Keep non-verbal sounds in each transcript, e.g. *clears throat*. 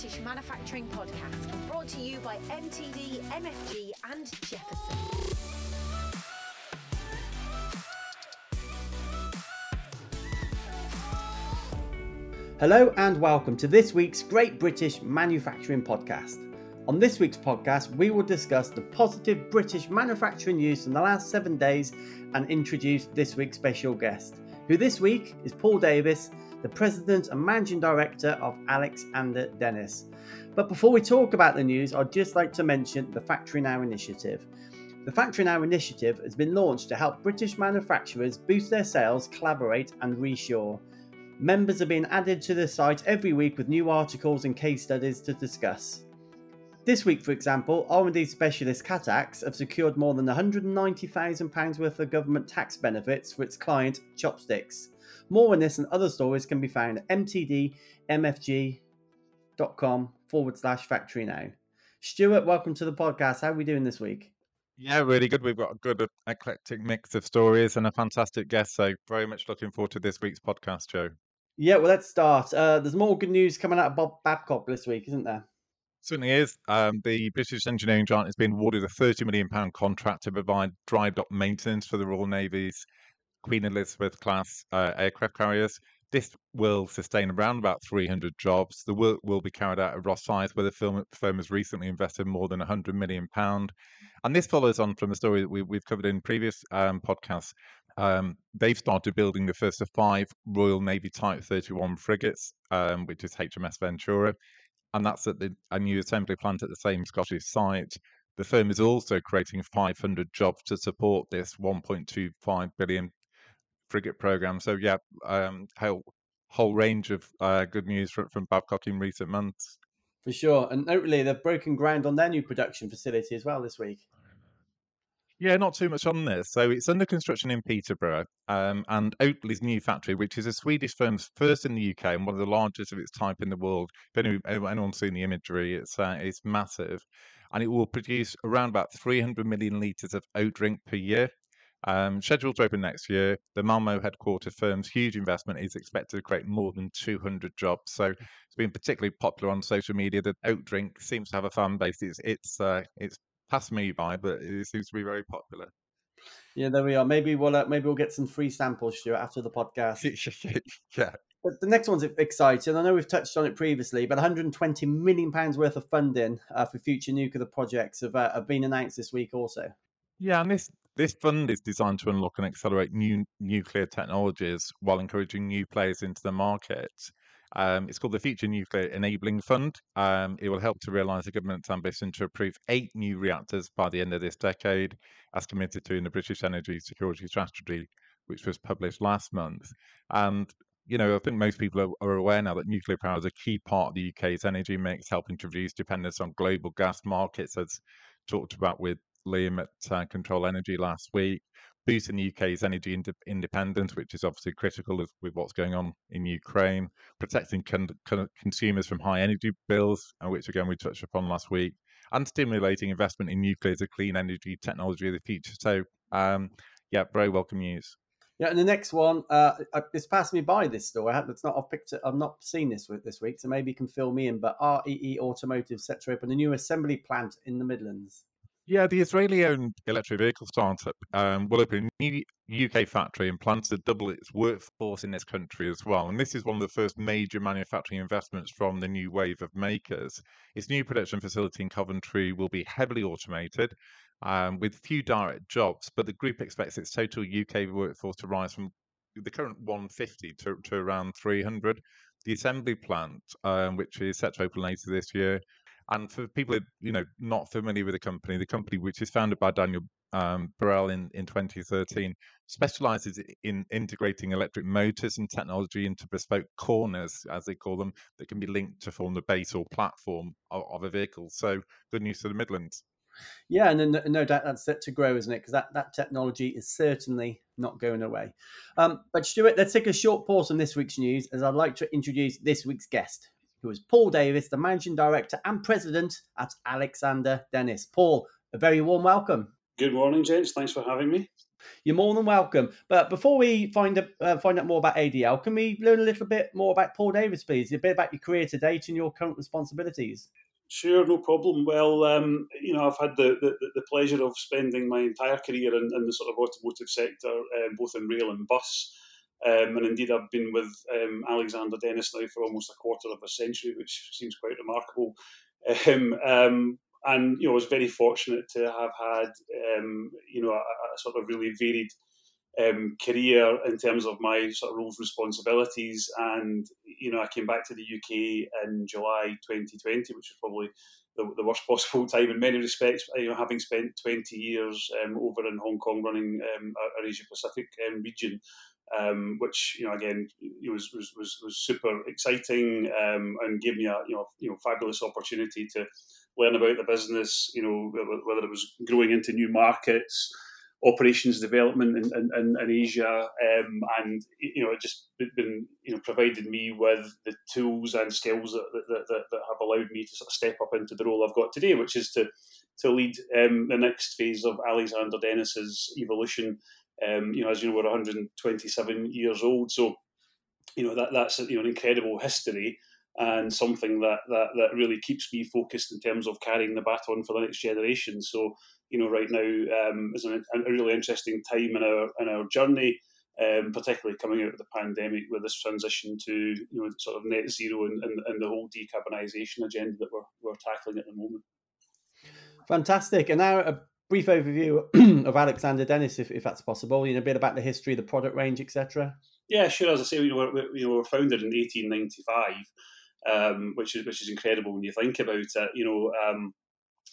British Manufacturing Podcast, brought to you by MTD, MFG, and Jefferson. Hello and welcome to this week's Great British Manufacturing Podcast. On this week's podcast, we will discuss the positive British manufacturing news from the last seven days and introduce this week's special guest, who this week is Paul Davis, the President and Managing Director of Alexander Dennis. But before we talk about the news, I'd just like to mention the Factory Now initiative. The Factory Now initiative has been launched to help British manufacturers boost their sales, collaborate, and reshore. Members are being added to the site every week with new articles and case studies to discuss. This week, for example, R&D specialist Catax have secured more than £190,000 worth of government tax benefits for its client, Chopsticks. More on this and other stories can be found at mtdmfg.com forward slash factory now. Stuart, welcome to the podcast. How are we doing this week? Yeah, really good. We've got a good eclectic mix of stories and a fantastic guest. So, very much looking forward to this week's podcast, Joe. Yeah, well, let's start. Uh, there's more good news coming out of Bob Babcock this week, isn't there? Certainly is. Um, the British engineering giant has been awarded a £30 million contract to provide dry dock maintenance for the Royal Navy's Queen Elizabeth class uh, aircraft carriers. This will sustain around about 300 jobs. The work will be carried out at Rosyth, where the firm, firm has recently invested more than 100 million pound. And this follows on from a story that we, have covered in previous um, podcasts. Um, they've started building the first of five Royal Navy Type 31 frigates, um, which is HMS Venturer, and that's at the, a new assembly plant at the same Scottish site. The firm is also creating 500 jobs to support this 1.25 billion frigate program. So yeah, um, whole whole range of uh, good news from, from Babcock in recent months. For sure, and notably they've broken ground on their new production facility as well this week. Yeah, not too much on this. So it's under construction in Peterborough, um, and Oatly's new factory, which is a Swedish firm's first in the UK and one of the largest of its type in the world. If anyone's seen the imagery, it's uh, it's massive, and it will produce around about 300 million litres of oat drink per year. Um, scheduled to open next year, the Malmo headquarter firm's huge investment is expected to create more than 200 jobs. So it's been particularly popular on social media. The oat drink seems to have a fan base. It's it's uh, it's passed me by, but it seems to be very popular. Yeah, there we are. Maybe we'll uh, maybe we'll get some free samples, Stuart, after the podcast. *laughs* yeah. But the next one's exciting. I know we've touched on it previously, but 120 million pounds worth of funding uh, for future nuclear projects have, uh, have been announced this week, also. Yeah, and this this fund is designed to unlock and accelerate new nuclear technologies while encouraging new players into the market. Um, it's called the Future Nuclear Enabling Fund. Um, it will help to realise the government's ambition to approve eight new reactors by the end of this decade, as committed to in the British Energy Security Strategy, which was published last month. And you know, I think most people are, are, aware now that nuclear power is a key part of the UK's energy mix, helping to reduce dependence on global gas markets, as talked about with Liam at uh, Control Energy last week, boosting the UK's energy ind- independence, which is obviously critical with, with, what's going on in Ukraine, protecting con- con- consumers from high energy bills, uh, which again we touched upon last week, and stimulating investment in nuclear as a clean energy technology of the future. So, um, yeah, very welcome news. Yeah, and the next one, uh, it's passed me by this story. It's not. I've picked it. I've not seen this this week, so maybe you can fill me in. But REE Automotive set to open a new assembly plant in the Midlands. Yeah, the Israeli-owned electric vehicle startup um, will open a new UK factory and plans to double its workforce in this country as well. And this is one of the first major manufacturing investments from the new wave of makers. Its new production facility in Coventry will be heavily automated um, with few direct jobs, but the group expects its total UK workforce to rise from the current 150 to, to around 300. The assembly plant, um, which is set to open later this year, and for people you know not familiar with the company, the company which is founded by Daniel um, Barel in, in 2013 specializes in integrating electric motors and technology into bespoke corners, as they call them, that can be linked to form the base or platform of, of a vehicle. So good news to the Midlands. Yeah, and no, no doubt that's set to grow, isn't it? Because that, that technology is certainly not going away. Um, but Stuart, let's take a short pause on this week's news as I'd like to introduce this week's guest who is Paul Davis, the managing director and president at Alexander Dennis. Paul, a very warm welcome. Good morning, gents. Thanks for having me. You're more than welcome. But before we find uh, find out more about ADL, can we learn a little bit more about Paul Davis, please? A bit about your career to date and your current responsibilities. Sure, no problem. Well, um, you know, I've had the, the, the, pleasure of spending my entire career in, in the sort of automotive sector, um, both in rail and bus. Um, and indeed, I've been with um, Alexander Dennis now for almost a quarter of a century, which seems quite remarkable. Um, um, and you know, I was very fortunate to have had um, you know a, a, sort of really varied um, career in terms of my sort of roles responsibilities. And you know, I came back to the UK in July 2020, which was probably the, the worst possible *laughs* time in many respects. You know, having spent 20 years over in Hong Kong running our Asia Pacific region. Um, which you know again was was was, was super exciting um, and gave me a you know you know fabulous opportunity to learn about the business. You know whether it was growing into new markets, operations development in, in, in Asia, um, and you know, it just been you know provided me with the tools and skills that, that, that, that, have allowed me to sort of step up into the role I've got today, which is to to lead um, the next phase of Alexander Dennis's evolution. Um, you know, as you know, we're 127 years old, so you know that that's you know an incredible history and something that, that that really keeps me focused in terms of carrying the baton for the next generation. So you know, right now um, is an, a really interesting time in our in our journey. Um, particularly coming out of the pandemic with this transition to you know sort of net zero and, and, and the whole decarbonisation agenda that we're, we're tackling at the moment. Fantastic. And now a brief overview *clears throat* of Alexander Dennis, if, if that's possible. You know, a bit about the history, the product range, etc. Yeah, sure. As I say, know, we're, we, you founded in 1895, um, which is which is incredible when you think about it. You know, um,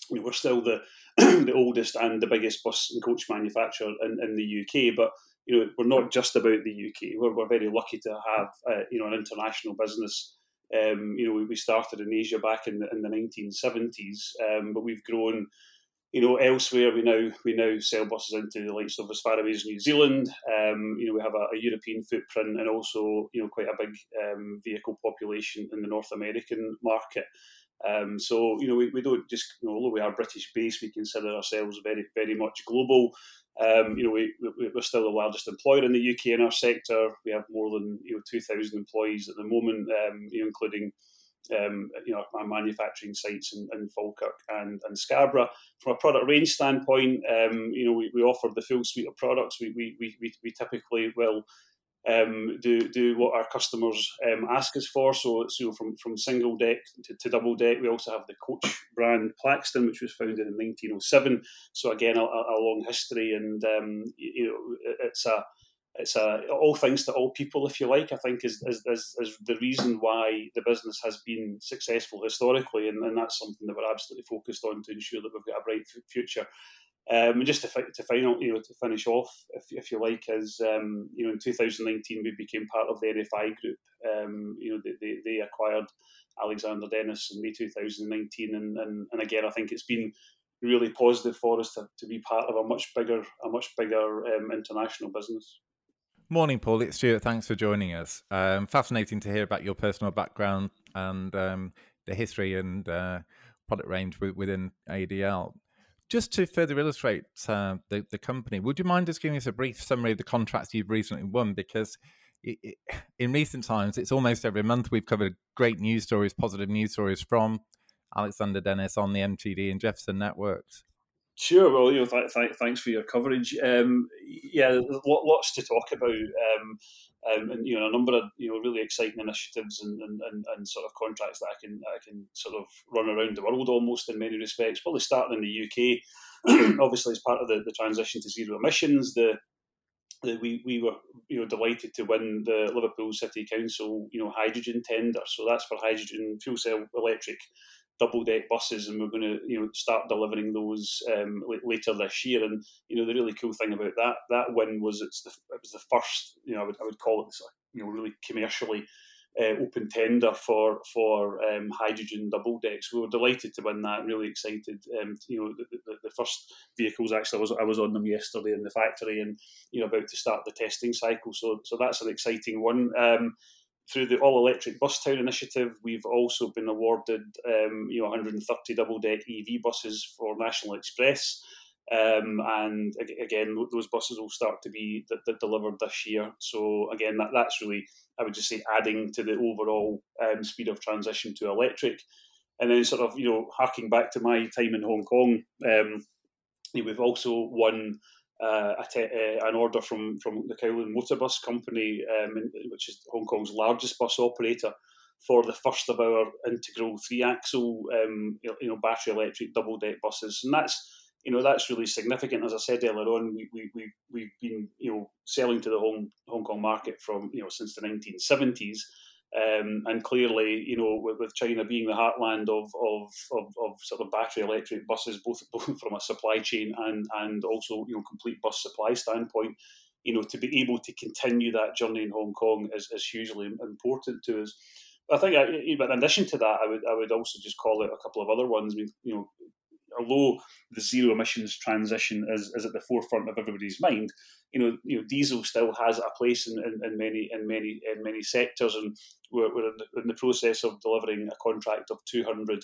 we're still the *clears throat* the oldest and the biggest bus and coach manufacturer in, in the UK, but you know we're not just about the UK. We're, we're very lucky to have uh, you know an international business. Um, you know we, we started in Asia back in the, in the 1970s, um, but we've grown. You know, elsewhere we now we now sell buses into the likes of as far away as New Zealand. Um, you know, we have a, a, European footprint and also you know quite a big um, vehicle population in the North American market. Um, so you know, we, we don't just you know, although we are British based, we consider ourselves very very much global. Um, you know, we, we, are still the largest employer in the UK in our sector. We have more than you know 2,000 employees at the moment, um, you know, including um, you know our manufacturing sites in, in Falkirk and, and Scarborough. From a product range standpoint, um, you know, we, we offer the full suite of products. We, we, we, we typically will um, do do what our customers um, ask us for. So, so from from single deck to, to, double deck, we also have the coach brand Plaxton, which was founded in 1907. So again, a, a long history, and um, you know, it's a it's a all things to all people, if you like. I think is is, is, is the reason why the business has been successful historically, and, and that's something that we're absolutely focused on to ensure that we've got a bright future. Um, and just to, to final, you know, to finish off, if, if you like, is um, you know, in 2019 we became part of the NFI Group. Um, you know, they, they, they, acquired Alexander Dennis in May 2019, and, and, and again, I think it's been really positive for us to, to be part of a much bigger, a much bigger um, international business. Morning, Paul. It's Stuart. Thanks for joining us. Um, fascinating to hear about your personal background and um, the history and uh, product range within ADL. Just to further illustrate uh, the, the company, would you mind just giving us a brief summary of the contracts you've recently won? Because it, it, in recent times, it's almost every month we've covered great news stories, positive news stories from Alexander Dennis on the MTD and Jefferson networks. Sure. Well, you know, th- th- thanks for your coverage. Um, yeah, lots to talk about. Um, um, and you know a number of you know really exciting initiatives and, and, and, and, sort of contracts that I can I can sort of run around the world almost in many respects. Probably starting in the UK, *clears throat* obviously as part of the, the transition to zero emissions. The, we, we were you know delighted to win the Liverpool City Council you know hydrogen tender. So that's for hydrogen fuel cell electric double deck buses, and we're going to you know start delivering those um, later this year. And you know the really cool thing about that that win was it's the, it was the first you know I would, I would call it you know really commercially uh, open tender for for um, hydrogen double decks. We were delighted to win that. Really excited. Um, you know, the, the, the, first vehicles actually I was I was on them yesterday in the factory, and you know about to start the testing cycle. So so that's an exciting one. Um, through the all electric bus town initiative, we've also been awarded um, you know 130 double deck EV buses for National Express. Um, and again, those buses will start to be d- delivered this year. So again, that, that's really, I would just say, adding to the overall um, speed of transition to electric. And then, sort of, you know, harking back to my time in Hong Kong, um, we've also won uh, uh, an order from from the Kowloon Motor Bus Company, um, which is Hong Kong's largest bus operator, for the first of our integral three axle, um, you know, battery electric double deck buses, and that's you know that's really significant. As I said earlier on, we we we we've been you know selling to the Hong Hong Kong market from you know since the 1970s. Um, and clearly, you know, with, with, China being the heartland of, of, of, of, sort of battery electric buses, both, *laughs* both from a supply chain and, and also, you know, complete bus supply standpoint, you know, to be able to continue that journey in Hong Kong is, is hugely important to us. I think, I, but in addition to that, I would I would also just call it a couple of other ones. I mean, you know, although the zero emissions transition is, is at the forefront of everybody's mind, you know, you know, diesel still has a place in, in, in many in many in many sectors, and we're, we're in, the, in the process of delivering a contract of 200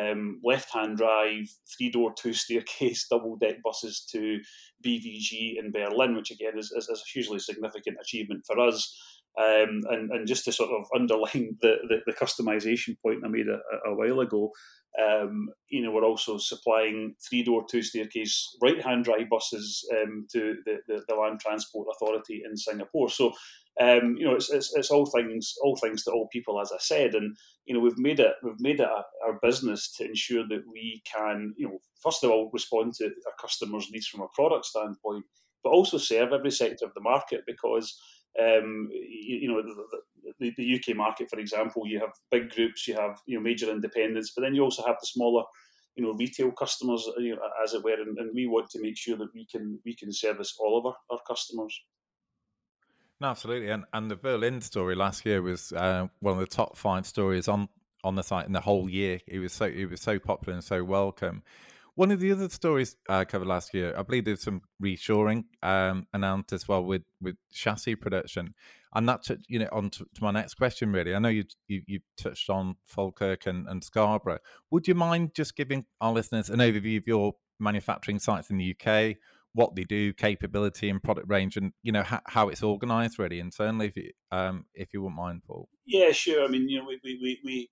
um, left-hand drive, three-door, two-staircase, *laughs* double-deck buses to BVG in Berlin, which again is, is, is a hugely significant achievement for us. Um, and, and just to sort of underline *laughs* the, the, the customization point I made a, a while ago, um, you know, we're also supplying three-door, two-staircase right-hand drive buses um, to the, the, the, Land Transport Authority in Singapore. So, um, you know, it's, it's, it's, all things all things to all people, as I said, and you know, we've made it we've made it our business to ensure that we can, you know, first of all, respond to our customers' needs from a product standpoint, but also serve every sector of the market because um, you, you, know, the, the, the, UK market, for example, you have big groups, you have you know major independents, but then you also have the smaller, you know, retail customers, you know, as it were, and, and we want to make sure that we can we can service all of our, our customers. No, absolutely, and and the Berlin story last year was uh, one of the top five stories on on the site in the whole year. It was so it was so popular and so welcome. One of the other stories uh, covered last year, I believe there's some reshoring um, announced as well with, with chassis production. And that's, you know, on to, to, my next question, really. I know you, you, you touched on Falkirk and, and Scarborough. Would you mind just giving our listeners an overview of your manufacturing sites in the UK, what they do, capability and product range, and you know how, how it's organised really internally. If you um, if you wouldn't mind, Paul. Yeah, sure. I mean, you know, we we we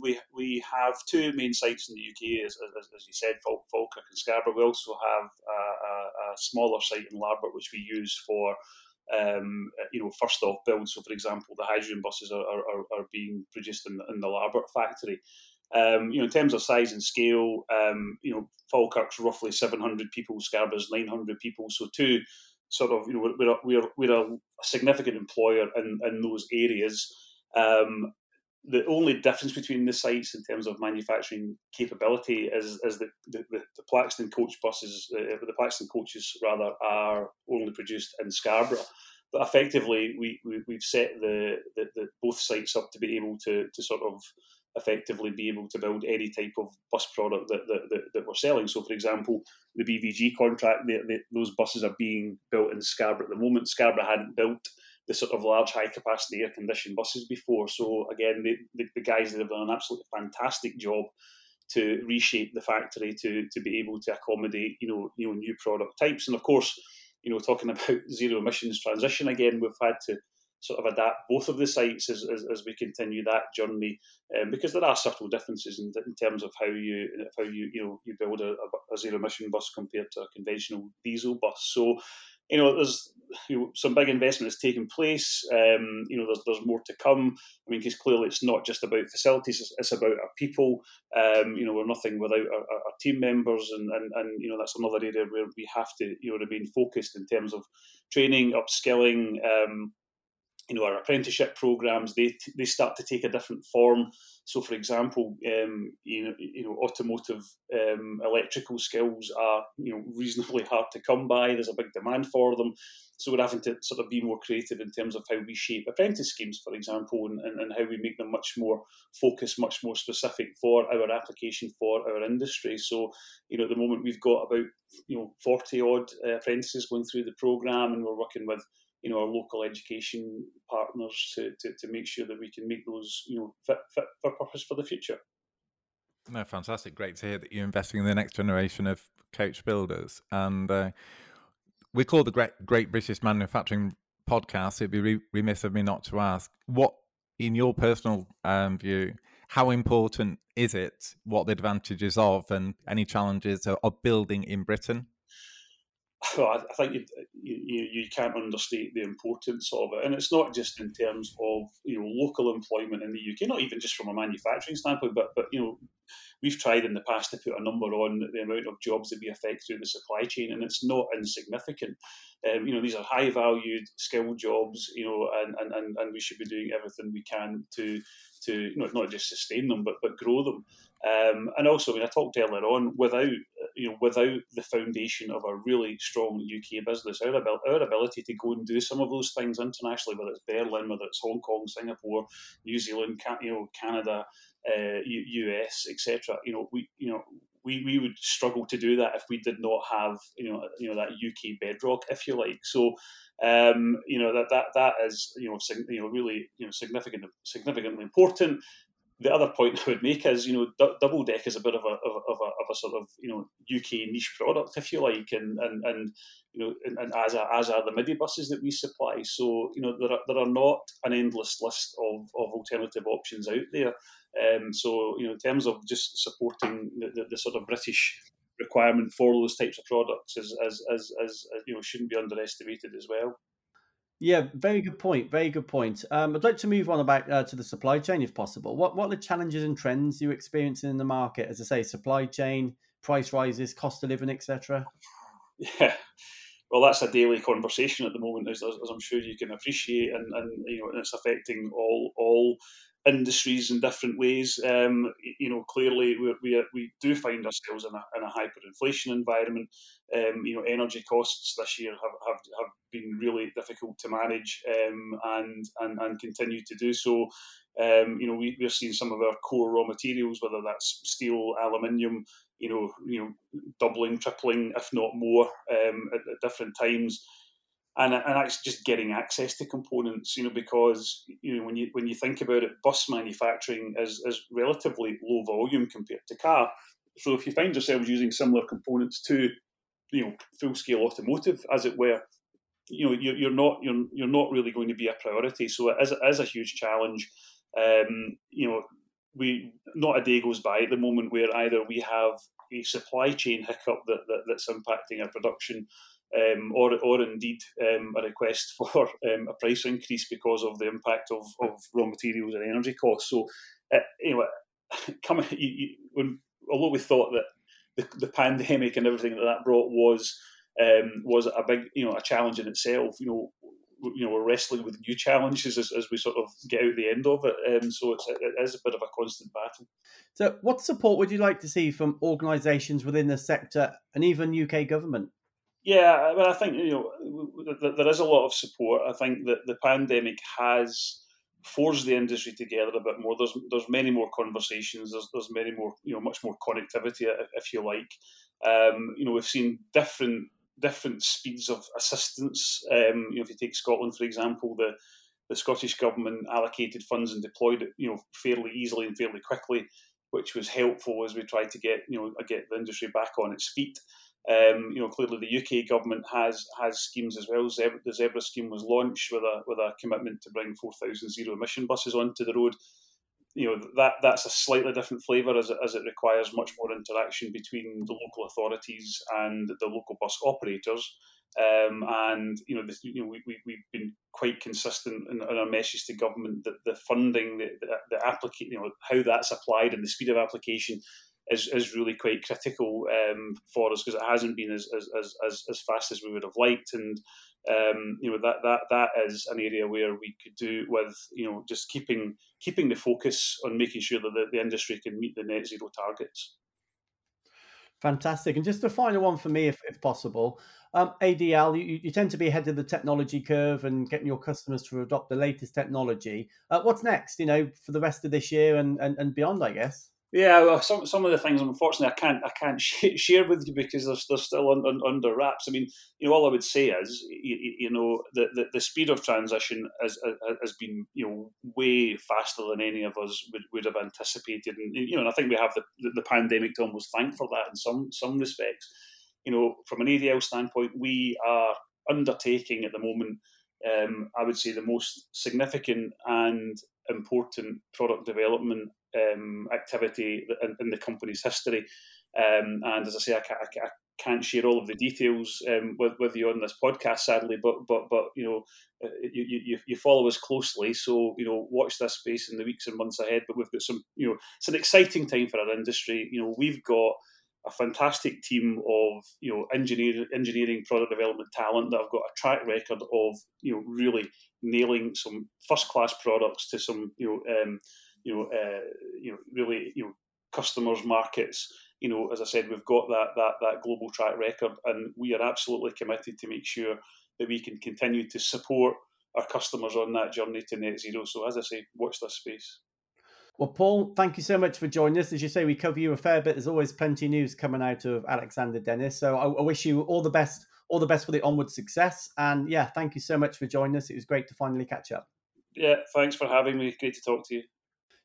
we, *clears throat* we have two main sites in the UK, as, as, as you said, Falkirk and Scarborough. We also have a, a, a smaller site in Larbert, which we use for um, you know, first off build. So, for example, the hydrogen buses are, are, are being produced in, in the Larbert factory. Um, you know, in terms of size and scale, um, you know, Falkirk's roughly 700 people, Scarborough's 900 people. So two sort of, you know, we're, we're, we're a significant employer in, in those areas. Um, the only difference between the sites in terms of manufacturing capability is, is that the, the, the Plaxton coach buses, uh, the Plaxton coaches rather, are only produced in Scarborough. But effectively, we, we, we've set the, the, the both sites up to be able to, to sort of effectively be able to build any type of bus product that, that, that, that we're selling. So, for example, the BVG contract, those buses are being built in Scarborough at the moment. Scarborough hadn't built the sort of large high capacity air conditioned buses before. So, again, the, the, the guys have done an absolutely fantastic job to reshape the factory to, to be able to accommodate, you know, you know, new product types. And of course, you know, talking *laughs* about zero emissions transition again, we've had to sort of adapt both of the sites as, as, as we continue that journey, um, because there are subtle differences in, in, terms of how you how you you know you build a, a zero emission bus compared to a conventional diesel bus. So, you know, there's you know, some big investment has taken place. Um, you know, there's there's more to come. I mean, because clearly it's not just about facilities; it's, it's about our people. Um, you know, we're nothing without our, our, team members, and, and and you know that's another area where we have to you know remain focused in terms of training, upskilling. Um, you know our apprenticeship programs they they start to take a different form. So, for example, um, you know you know automotive um, electrical skills are you know reasonably hard to come by. There's a big demand for them. So we're having to sort of be more creative in terms of how we shape apprentice schemes, for example, and, and, and how we make them much more focused, much more specific for our application for our industry. So, you know, at the moment we've got about you know 40 odd uh, apprentices going through the program, and we're working with you know our local education partners to, to, to make sure that we can make those you know fit, fit for purpose for the future. No, fantastic. Great to hear that you're investing in the next generation of coach builders. And uh, we call the Great, Great British Manufacturing Podcast. It'd be re- remiss of me not to ask what, in your personal um, view, how important is it, what the advantages of, and any challenges of building in Britain? *laughs* well, I, think you, you, you can't understate the importance of it, and it's not just in terms of you know local employment in the UK, not even just from a manufacturing standpoint, but but you know we've tried in the past to put a number on the amount of jobs that we affect through the supply chain, and it's not insignificant. Um, you know, these are high valued, skilled jobs, you know, and, and, and, and we should be doing everything we can to to you know, not just sustain them, but but grow them. Um, and also, I mean, I talked earlier on, without you know, without the foundation of a really strong UK business, our, abil- our ability to go and do some of those things internationally, whether it's Berlin, whether it's Hong Kong, Singapore, New Zealand, you know, Canada, uh, US, etc. You know, we you know we, we would struggle to do that if we did not have you know you know that UK bedrock, if you like. So um, you know that that that is you know sig- you know really you know significant significantly important the other point *laughs* I would make is, you know, D- double deck is a bit of a, of, a, of a sort of, you know, UK niche product, if you like, and and, and you know, and, and as are, as are the midi buses that we supply. So, you know, there are, there are not an endless list of, of alternative options out there. Um, so, you know, in terms of just supporting the, the, the sort of British requirement for those types of products, as as, as, as you know, shouldn't be underestimated as well. Yeah, very good point. Very good point. Um, I'd like to move on about uh, to the supply chain, if possible. What what are the challenges and trends you're experiencing in the market? As I say, supply chain, price rises, cost of living, etc. Yeah, well, that's a daily conversation at the moment, as, as I'm sure you can appreciate, and, and you know, and it's affecting all all industries in different ways. Um, you know, clearly we, we, do find ourselves in a, in a hyperinflation environment. Um, you know, energy costs this year have, have, have been really difficult to manage um, and, and, and continue to do so. Um, you know, we, we're seeing some of our core raw materials, whether that's steel, aluminium, you know, you know, doubling, tripling, if not more, um, at, at different times and and actually just getting access to components, you know, because you know when you when you think about it, bus manufacturing is is relatively low volume compared to car. So if you find yourselves using similar components to, you know, full scale automotive, as it were, you know, you're, you're not you're you're not really going to be a priority. So it is, it is a huge challenge. Um, you know, we not a day goes by at the moment where either we have a supply chain hiccup that, that that's impacting our production um, or, or indeed um, a request *laughs* for um, a price increase because of the impact of, of raw materials and energy costs. So, uh, anyway, *laughs* come you, you, when, although we thought that the, the pandemic and everything that that brought was um, was a big, you know, a challenge in itself. You know, you know, we're wrestling with new challenges as, as we sort of get out the end of it. Um, so it's, it is a bit of a constant battle. So, what support would you like to see from organisations within the sector and even UK government? Yeah, mean, I think you know there is a lot of support. I think that the pandemic has forced the industry together a bit more. There's there's many more conversations. There's there's many more you know much more connectivity if you like. Um, you know we've seen different different speeds of assistance. Um, you know if you take Scotland for example, the the Scottish government allocated funds and deployed it you know fairly easily and fairly quickly, which was helpful as we tried to get you know get the industry back on its feet. Um, you know, clearly the UK government has has schemes as well. Zebra, the Zebra scheme was launched with a with a commitment to bring 4,000 zero emission buses onto the road. You know that that's a slightly different flavour as it, as it requires much more interaction between the local authorities and the local bus operators. Um, and you know, this, you know, we, we we've been quite consistent in, in, our message to government that the funding, the the, the application, you know, how that's applied and the speed of application is, is really quite critical um, for us because it hasn't been as, as, as, as fast as we would have liked. And um, you know that that that is an area where we could do with you know just keeping keeping the focus on making sure that the, the industry can meet the net zero targets. Fantastic. And just a final one for me, if, if possible. Um, ADL, you, you, tend to be ahead of the technology curve and getting your customers to adopt the latest technology. Uh, what's next, you know, for the rest of this year and, and, and beyond, I guess? Yeah, well, some some of the things, unfortunately, I can't I can't *laughs* share with you because they're, they're still un, un, under wraps. I mean, you know, all I would say is, you, you know, the, the, the speed of transition has has been you know way faster than any of us would, would have anticipated, and you know, and I think we have the, the, pandemic to almost thank for that in some some respects. You know, from an ADL standpoint, we are undertaking at the moment. Um, I would say the most significant and important product development um, activity in, in, the company's history. Um, and as I say, I, can't, I, can't share all of the details um, with, with you on this podcast, sadly. But but but you know, uh, you, you you follow us closely, so you know, watch this space in the weeks and months ahead. But we've got some, you know, it's an exciting time for our industry. You know, we've got a fantastic team of you know engineer, engineering product development talent that have got a track record of you know really nailing some first class products to some you know um, you know uh, you know really you know customers markets you know as I said we've got that that that global track record and we are absolutely committed to make sure that we can continue to support our customers on that journey to net zero so as I say watch this space. Well, Paul, thank you so much for joining us. As you say, we cover you a fair bit. There's always plenty of news coming out of Alexander Dennis. So I, I, wish you all the best, all the best for the onward success. And yeah, thank you so much for joining us. It was great to finally catch up. Yeah, thanks for having me. Great to talk to you.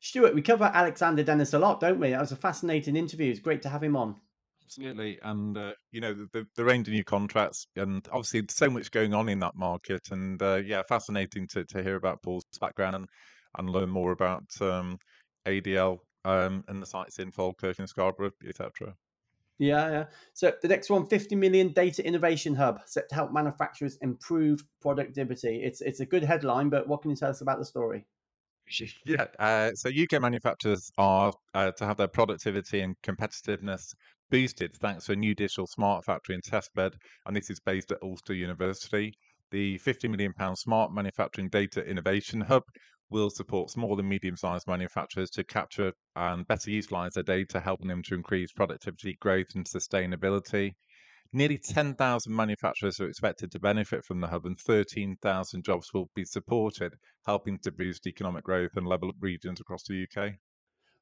Stuart, we cover Alexander Dennis a lot, don't we? That was a fascinating interview. It's great to have him on. Absolutely, and uh, you know the, the range of new contracts, and obviously so much going on in that market, and uh, yeah, fascinating to, to hear about Paul's background and and learn more about um, ADL um, and the sites in Falkirk and Scarborough, etc. Yeah, yeah. So the next one, 50 million data innovation hub set to help manufacturers improve productivity. It's it's a good headline, but what can you tell us about the story? *laughs* Yeah, uh, so UK manufacturers are uh, to have their productivity and competitiveness boosted thanks to a new digital smart factory and testbed, and this is based at Ulster University. The 50 million pound smart manufacturing data innovation hub will support small and medium sized manufacturers to capture and better utilize their data, helping them to increase productivity, growth, and sustainability. Nearly 10,000 manufacturers are expected to benefit from the hub, and 13,000 jobs will be supported, helping to boost economic growth and level up regions across the UK.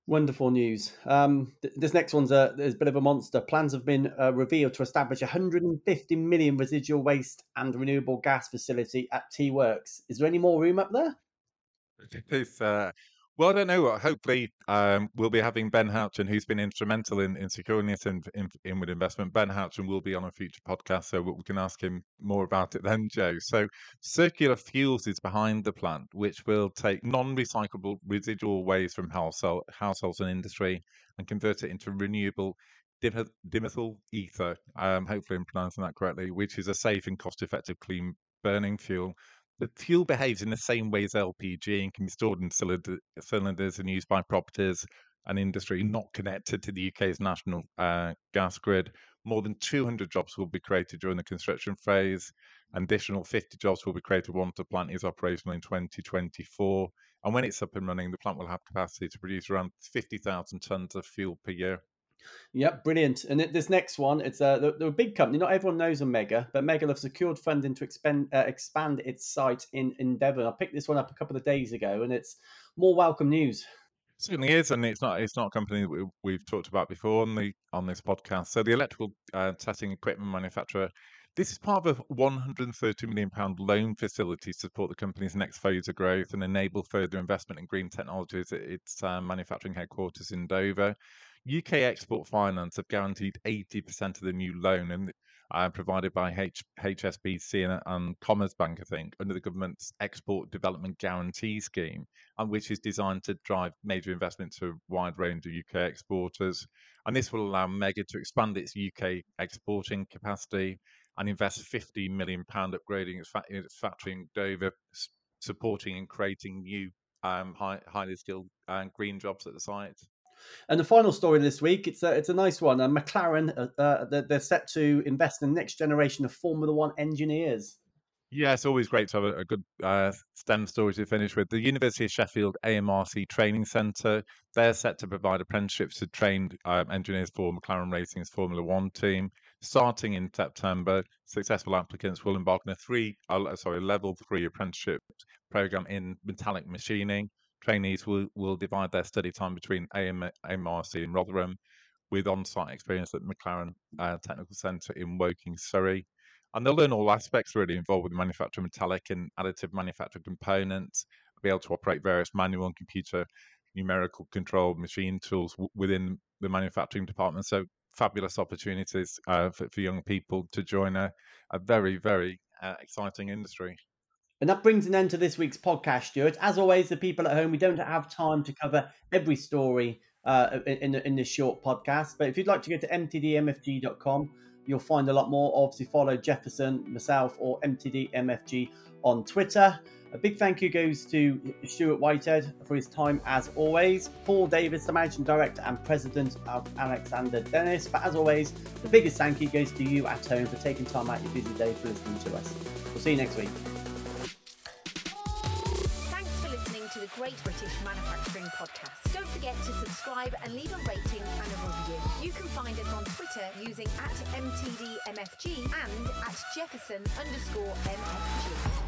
Wonderful news. Um, th- this next one's a, a, bit of a monster. Plans have been uh, revealed to establish a 150 million residual waste and renewable gas facility at Teesworks. Is there any more room up there? *laughs* It's, uh, well, I don't know. Hopefully, um, we'll be having Ben Houchen, who's been instrumental in, in securing this in, in, inward investment. Ben Houchen will be on a future podcast, so we can ask him more about it then, Joe. So, Circular Fuels is behind the plant, which will take non-recyclable residual waste from household, households and industry and convert it into renewable dimethyl ether. Um, hopefully, I'm pronouncing that correctly, which is a safe and cost-effective clean burning fuel the fuel behaves in the same way as LPG and can be stored in cylinders and used by properties and industry not connected to the UK's national uh, gas grid. More than 200 jobs will be created during the construction phase. An additional 50 jobs will be created once the plant is operational in 2024. And when it's up and running, the plant will have capacity to produce around 50,000 tonnes of fuel per year. Yep, brilliant. And this next one, it's a uh, they're, a big company. Not everyone knows of Megger, but Megger have secured funding to expand uh, expand its site in in Dover. I picked this one up a couple of days ago, and it's more welcome news. It certainly is, and it's not it's not a company that we, have talked about before on the on this podcast. So the electrical uh, testing equipment manufacturer. This is part of a 130 million pound loan facility to support the company's next phase of growth and enable further investment in green technologies at its uh, manufacturing headquarters in Dover. UK Export Finance have guaranteed 80% of the new loan and uh, provided by H- HSBC and, and Commerzbank, I think, under the government's Export Development Guarantee Scheme, and which is designed to drive major investment to a wide range of UK exporters. And this will allow Megger to expand its UK exporting capacity and invest £50 million upgrading its, fa- its factory in Dover, s- supporting and creating new um, high, highly skilled uh, green jobs at the site. And the final story this week, it's a, it's a nice one. Uh, McLaren, uh, uh, they're, they're, set to invest in the next generation of Formula One engineers. Yeah, it's always great to have a, a good uh, STEM story to finish with. The University of Sheffield AMRC Training Centre, they're set to provide apprenticeships to trained um, engineers for McLaren Racing's Formula One team. Starting in September, successful applicants will embark on a three, uh, sorry, level three apprenticeship program in metallic machining Trainees will, will divide their study time between AM, AMRC in Rotherham with on site experience at McLaren uh, Technical Centre in Woking, Surrey. And they'll learn all aspects really involved with manufacturing metallic and additive manufacturing components, be able to operate various manual and computer numerical control machine tools within the manufacturing department. So fabulous opportunities uh, for, for young people to join a, a very, very uh, exciting industry. And that brings an end to this week's podcast, Stuart. As always, the people at home, we don't have time to cover every story uh, in, in this short podcast. But if you'd like to go to mtdmfg.com, you'll find a lot more. Obviously, follow Jefferson, myself, or mtdmfg on Twitter. A big thank you goes to Stuart Whitehead for his time as always. Paul Davis, the managing director and president of Alexander Dennis. But as always, the biggest thank you goes to you at home for taking time out your busy day for listening to us. We'll see you next week. Podcast. Don't forget to subscribe and leave a rating and a review. You can find us on Twitter using at MTDMFG and at Jefferson underscore MFG.